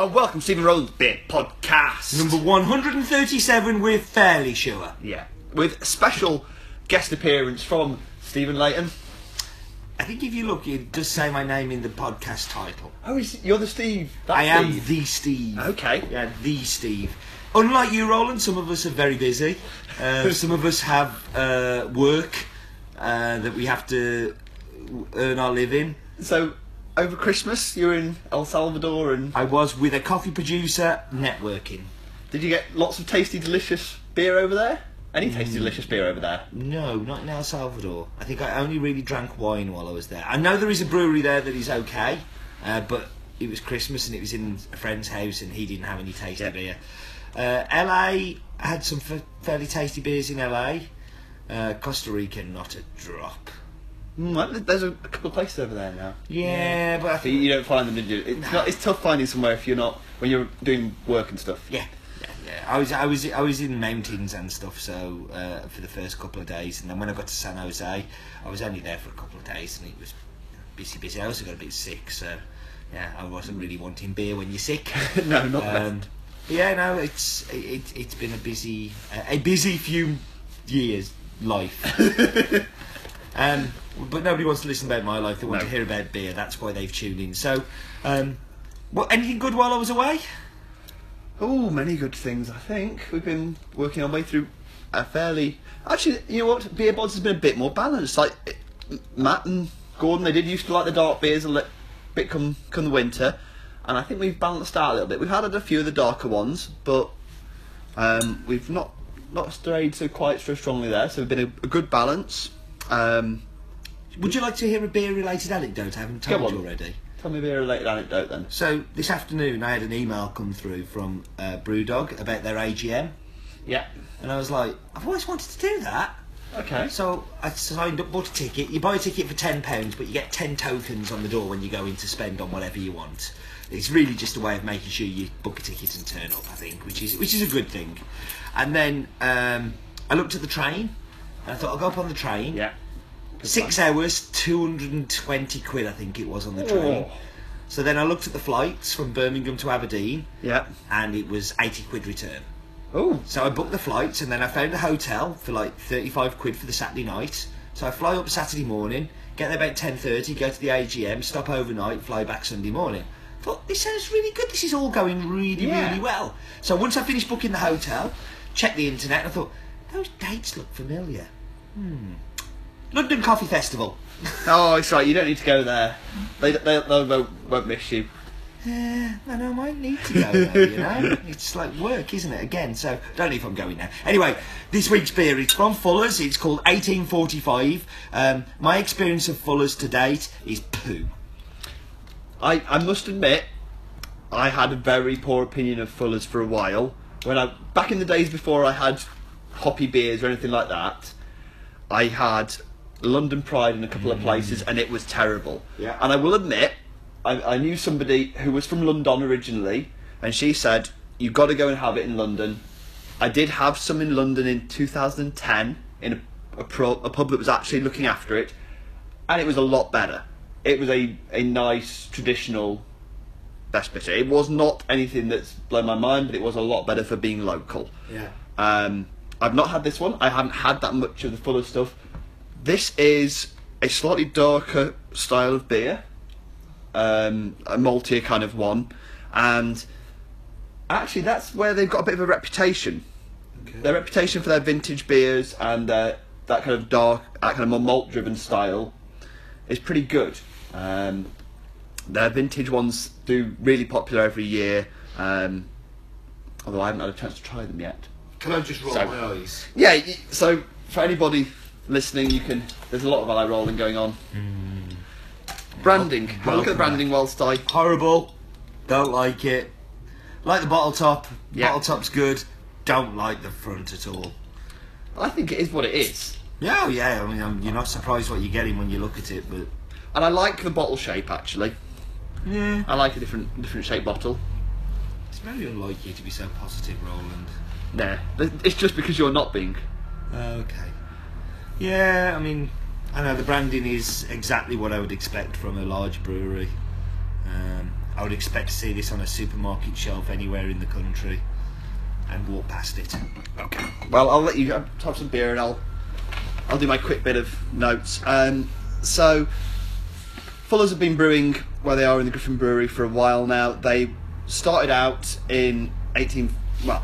and welcome to Stephen Rowland's Beer Podcast. Number 137, we're fairly sure. yeah, with special guest appearance from Stephen Layton. I think if you look, it does say my name in the podcast title. Oh, is, you're the Steve. That's I am Steve. the Steve. Okay. Yeah, the Steve. Unlike you, Roland, some of us are very busy. Uh, some of us have uh, work uh, that we have to earn our living. So, over Christmas, you were in El Salvador, and I was with a coffee producer networking. did you get lots of tasty, delicious beer over there? Any tasty, delicious beer over there? No, not in El Salvador. I think I only really drank wine while I was there. I know there is a brewery there that is okay, uh, but it was Christmas and it was in a friend's house and he didn't have any tasty Yeah. beer. Uh, LA had some f- fairly tasty beers in LA. Uh, Costa Rica, not a drop. Mm, there's a, couple of places over there now. Yeah, but I you, think you don't find them, did you? It's not. It's tough finding somewhere if you're not when you're doing work and stuff. yeah, yeah, yeah. I was, I was, I was in mountains and stuff. So uh, for the first couple of days, and then when I got to San Jose, I was only there for a couple of days, and it was busy, busy. I also got a bit sick, so yeah, I wasn't really wanting beer when you're sick. no, not the Um, yeah, no, it's it, it's been a busy uh, a busy few years life. um, but nobody wants to listen about my life. They want No. to hear about beer. That's why they've tuned in. So, um, what anything good while I was away? Oh, many good things. I think we've been working our way through a fairly. Actually, you know what? Beerbods has been a bit more balanced. Like it- Matt and Gordon, they did used to like the dark beers a li- bit come come the winter, and I think we've balanced out a little bit. We've had a few of the darker ones, but um, we've not not strayed so quite so strongly there. So we've been a, a good balance. Um, Would you like to hear a beer related anecdote I haven't told you already? tell me a beer related anecdote then. So this afternoon I had an email come through from uh, Brewdog about their AGM, Yeah. and I was like, I've always wanted to do that. Okay. So I signed up, bought a ticket. You buy a ticket for ten pounds, but you get ten tokens on the door when you go in to spend on whatever you want. It's really just a way of making sure you book a ticket and turn up. I think, which is which is a good thing. And then um, I looked at the train, and I thought I'll go up on the train. Yeah. Six hours, two hundred and twenty quid, I think it was on the train. Oh. So then I looked at the flights from Birmingham to Aberdeen, Yeah. and it was eighty quid return. Oh. So I booked the flights and then I found a hotel for like 35 quid for the Saturday night. So I fly up Saturday morning, get there about 10.30, go to the AGM, stop overnight, fly back Sunday morning. Thought, this sounds really good, this is all going really, Yeah. really well. So once I finished booking the hotel, checked the internet, and I thought, those dates look familiar. Hmm. London Coffee Festival. Oh, it's right. You don't need to go there. They they, they won't, won't miss you. Yeah, I know, I might need to go there, you know? It's like work, isn't it? Again, so don't know if I'm going now. Anyway, this week's beer is from Fuller's. It's called 1845. Um, my experience of Fuller's to date is poo. I, I must admit, I had a very poor opinion of Fuller's for a while. When I back in the days before I had hoppy beers or anything like that, I had London Pride in a couple of places, and it was terrible. Yeah. And I will admit, I, I knew somebody who was from London originally, and she said, "You've got to go and have it in London." I did have some in London in 2010 in a, a, pro, a pub that was actually looking after it, and it was a lot better. It was a, a nice traditional best bitter. It was not anything that's blown my mind, but it was a lot better for being local. Yeah. Um, I've not had this one. I haven't had that much of the fuller stuff. This is a slightly darker style of beer, um, a maltier kind of one, and actually that's where they've got a bit of a reputation. Their reputation for their vintage beers and their, that kind of dark, that kind of more malt-driven style is pretty good. Um, their vintage ones do really popular every year, um, although I haven't had a chance to try them yet. Can I just roll So- my eyes? Yeah, so for anybody listening, you can. There's a lot of eye rolling going on. Branding. Have a look at the branding whilst I. Horrible. Don't like it. Like the bottle top. Yeah. Bottle top's good. Don't like the front at all. I think it is what it is, Yeah, oh yeah. I mean, um, you're not surprised what you're getting when you look at it, but and I like the bottle shape actually. yeah. I like a different different shaped bottle. It's very unlike you to be so positive, Roland. Nah, it's just because you're not being. Okay. Yeah, I mean, I know the branding is exactly what I would expect from a large brewery. Um, I would expect to see this on a supermarket shelf anywhere in the country and walk past it. Okay. Well, I'll let you have some beer and I'll I'll do my quick bit of notes. Um, so, Fuller's have been brewing where they are in the Griffin Brewery for a while now. They started out in 18. Well,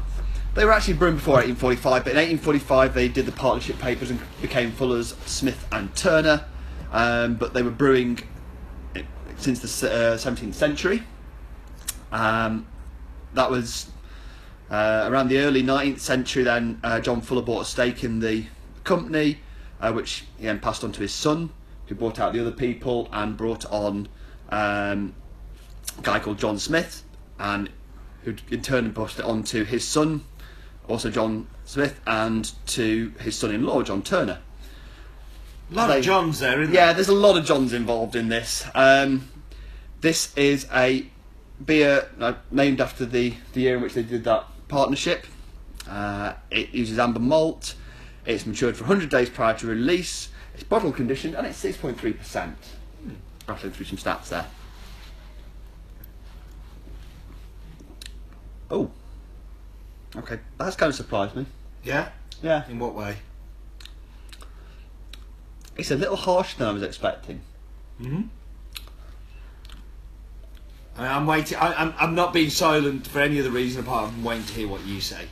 they were actually brewing before 1845, but in 1845 they did the partnership papers and became Fuller's, Smith and Turner. Um, but they were brewing since the uh, 17th century. Um, that was uh, around the early 19th century. Then uh, John Fuller bought a stake in the company, uh, which he then passed on to his son, who bought out the other people and brought on um, a guy called John Smith, and who in turn passed it on to his son, also John Smith, and to his son-in-law John Turner. A lot They- of Johns there, isn't Yeah, there? there's a lot of Johns involved in this. Um, this is a beer uh, named after the, the year in which they did that partnership. Uh, it uses amber malt. It's matured for 100 days prior to release. It's bottle conditioned and it's 6.3%. Rattling through some stats there. Oh. Okay, that's kind of surprised me. Yeah? Yeah. In what way? It's a little harsher than I was expecting. hmm I'm waiting. I, I'm, I'm not being silent for any other reason apart from waiting to hear what you say.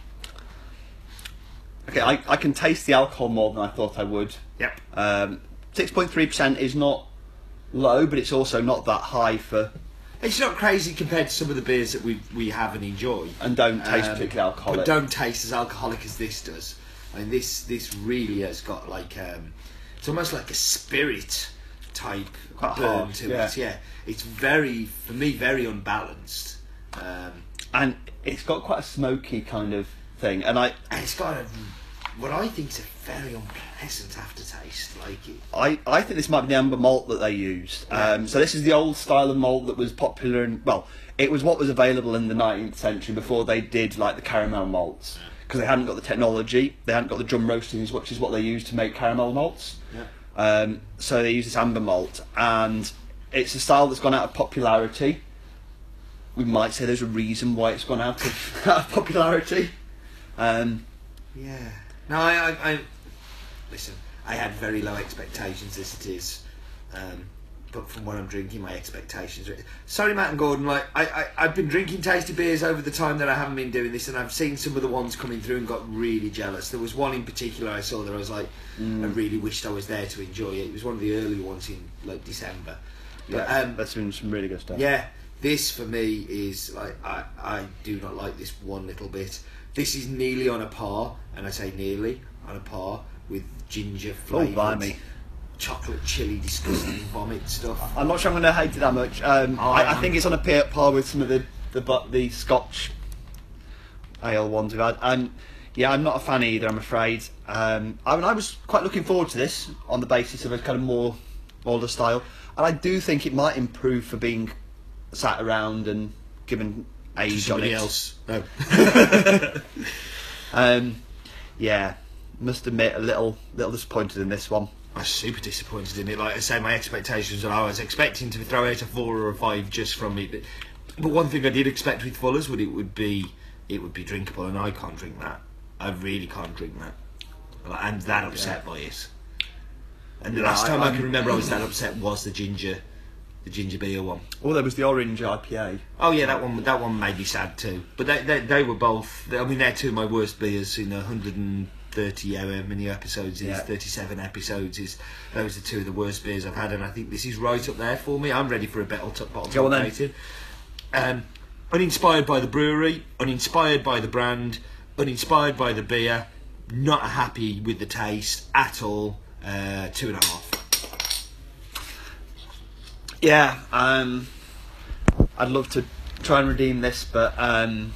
Okay, I, I can taste the alcohol more than I thought I would. Yep. Um, 6.3% is not low, but it's also not that high for It's not crazy compared to some of the beers that we we have and enjoy. and don't taste Um, particularly alcoholic. But don't taste as alcoholic as this does. I mean, this this really has got like um, it's almost like a spirit type Quite burn hard, to yeah. it. Yeah, it's very for me very unbalanced. Um, and it's got quite a smoky kind of thing. And I, and it's got a what I think is a very unpleasant aftertaste. Like it, I, I think this might be the amber malt that they used. Yeah. Um, so this is the old style of malt that was popular in well, it was what was available in the 19th century before they did like the caramel malts because they hadn't got the technology, they hadn't got the drum roasting, which is what they used to make caramel malts. yeah. Um, so they use this amber malt, and it's a style that's gone out of popularity. We might say there's a reason why it's gone out of, out of popularity. Um, Yeah. No, I, I, I listen. I had very low expectations as it is, um, but from what I'm drinking, my expectations. Are, sorry, Matt and Gordon. Like I, I, I've been drinking tasty beers over the time that I haven't been doing this, and I've seen some of the ones coming through and got really jealous. There was one in particular I saw that I was like, I really wished I was there to enjoy it. It was one of the early ones in like December. But, yeah, um, that's been some really good stuff. yeah, this for me is like I, I do not like this one little bit. This is nearly on a par, and I say nearly on a par with ginger Oh, flavoured blimey. chocolate chili disgusting vomit stuff. I'm not sure I'm going to hate it that much. Um, Oh, I, I I'm- think it's on a par par with some of the the, bu- the Scotch ale ones we've had. And yeah, I'm not a fan either. I'm afraid. Um, I mean, I was quite looking forward to this on the basis of a kind of more older style, and I do think it might improve for being sat around and given age on Somebody else. No. Um, yeah, must admit a little little disappointed in this one. I was super disappointed in it. Like I say, my expectations were I was expecting to throw out a four or a five just from it. But, one thing I did expect with Fuller's would it would be it would be drinkable, and I can't drink that. I really can't drink that. I'm that upset by it. And the Yeah, last time I, I'm- can remember I was that upset was the ginger, the ginger beer one. Oh, there was the orange IPA. Oh yeah, that one that one made me sad too. But they they, they were both. I mean, they're two of my worst beers in 130 however many episodes is Yeah. 37 episodes is. Those are two of the worst beers I've had, and I think this is right up there for me. I'm ready for a bottle top bottle Go on then. Um, uninspired by the brewery, uninspired by the brand, uninspired by the beer. Not happy with the taste at all. Uh, two and a half. Yeah, um, I'd love to try and redeem this, but um,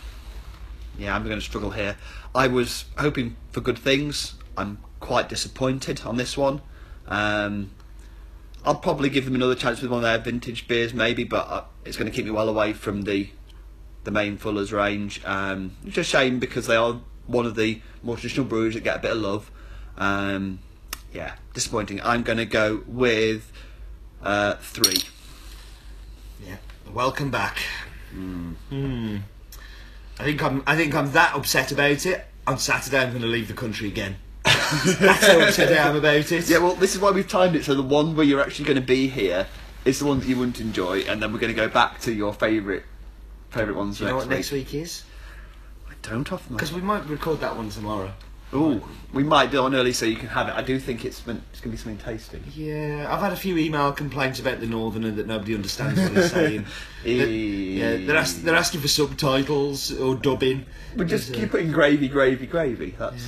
yeah, I'm going to struggle here. I was hoping for good things. I'm quite disappointed on this one. Um, I'll probably give them another chance with one of their vintage beers, maybe, but uh, it's going to keep me well away from the the main Fuller's range. Um, it's a shame because they are one of the more traditional breweries that get a bit of love. Um, yeah, disappointing. I'm going to go with uh, three. Yeah. Welcome back. Hmm. I think I'm. I think I'm that upset about it. On Saturday, I'm going to leave the country again. That's how upset I am about it. Yeah, well, this is why we've timed it so the one where you're actually going to be here is the one that you wouldn't enjoy, and then we're going to go back to your favourite favourite ones Do you know what next week is? I don't often. Because we might record that one tomorrow. Ooh, we might do on early so you can have it. I do think it's meant, it's going to be something tasty. Yeah, I've had a few email complaints about the Northerner that nobody understands what he's saying. That- yeah, they're, ask, they're asking for subtitles or dubbing. We just There's, uh, keep putting gravy, gravy, gravy. That's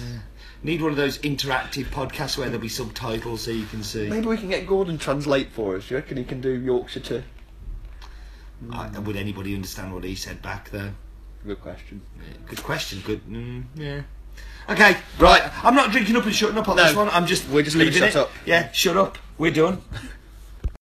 Need one of those interactive podcasts where there'll be subtitles so you can see. maybe we can get Gordon translate for us. You reckon he can do Yorkshire to? I, would anybody understand what he said back though? Good question. Good question. Good. Mm, yeah. Okay. Right. I'm not drinking up and shutting up on No. this one. I'm just We're just gonna leaving shut it. up. Yeah. Shut up. We're done.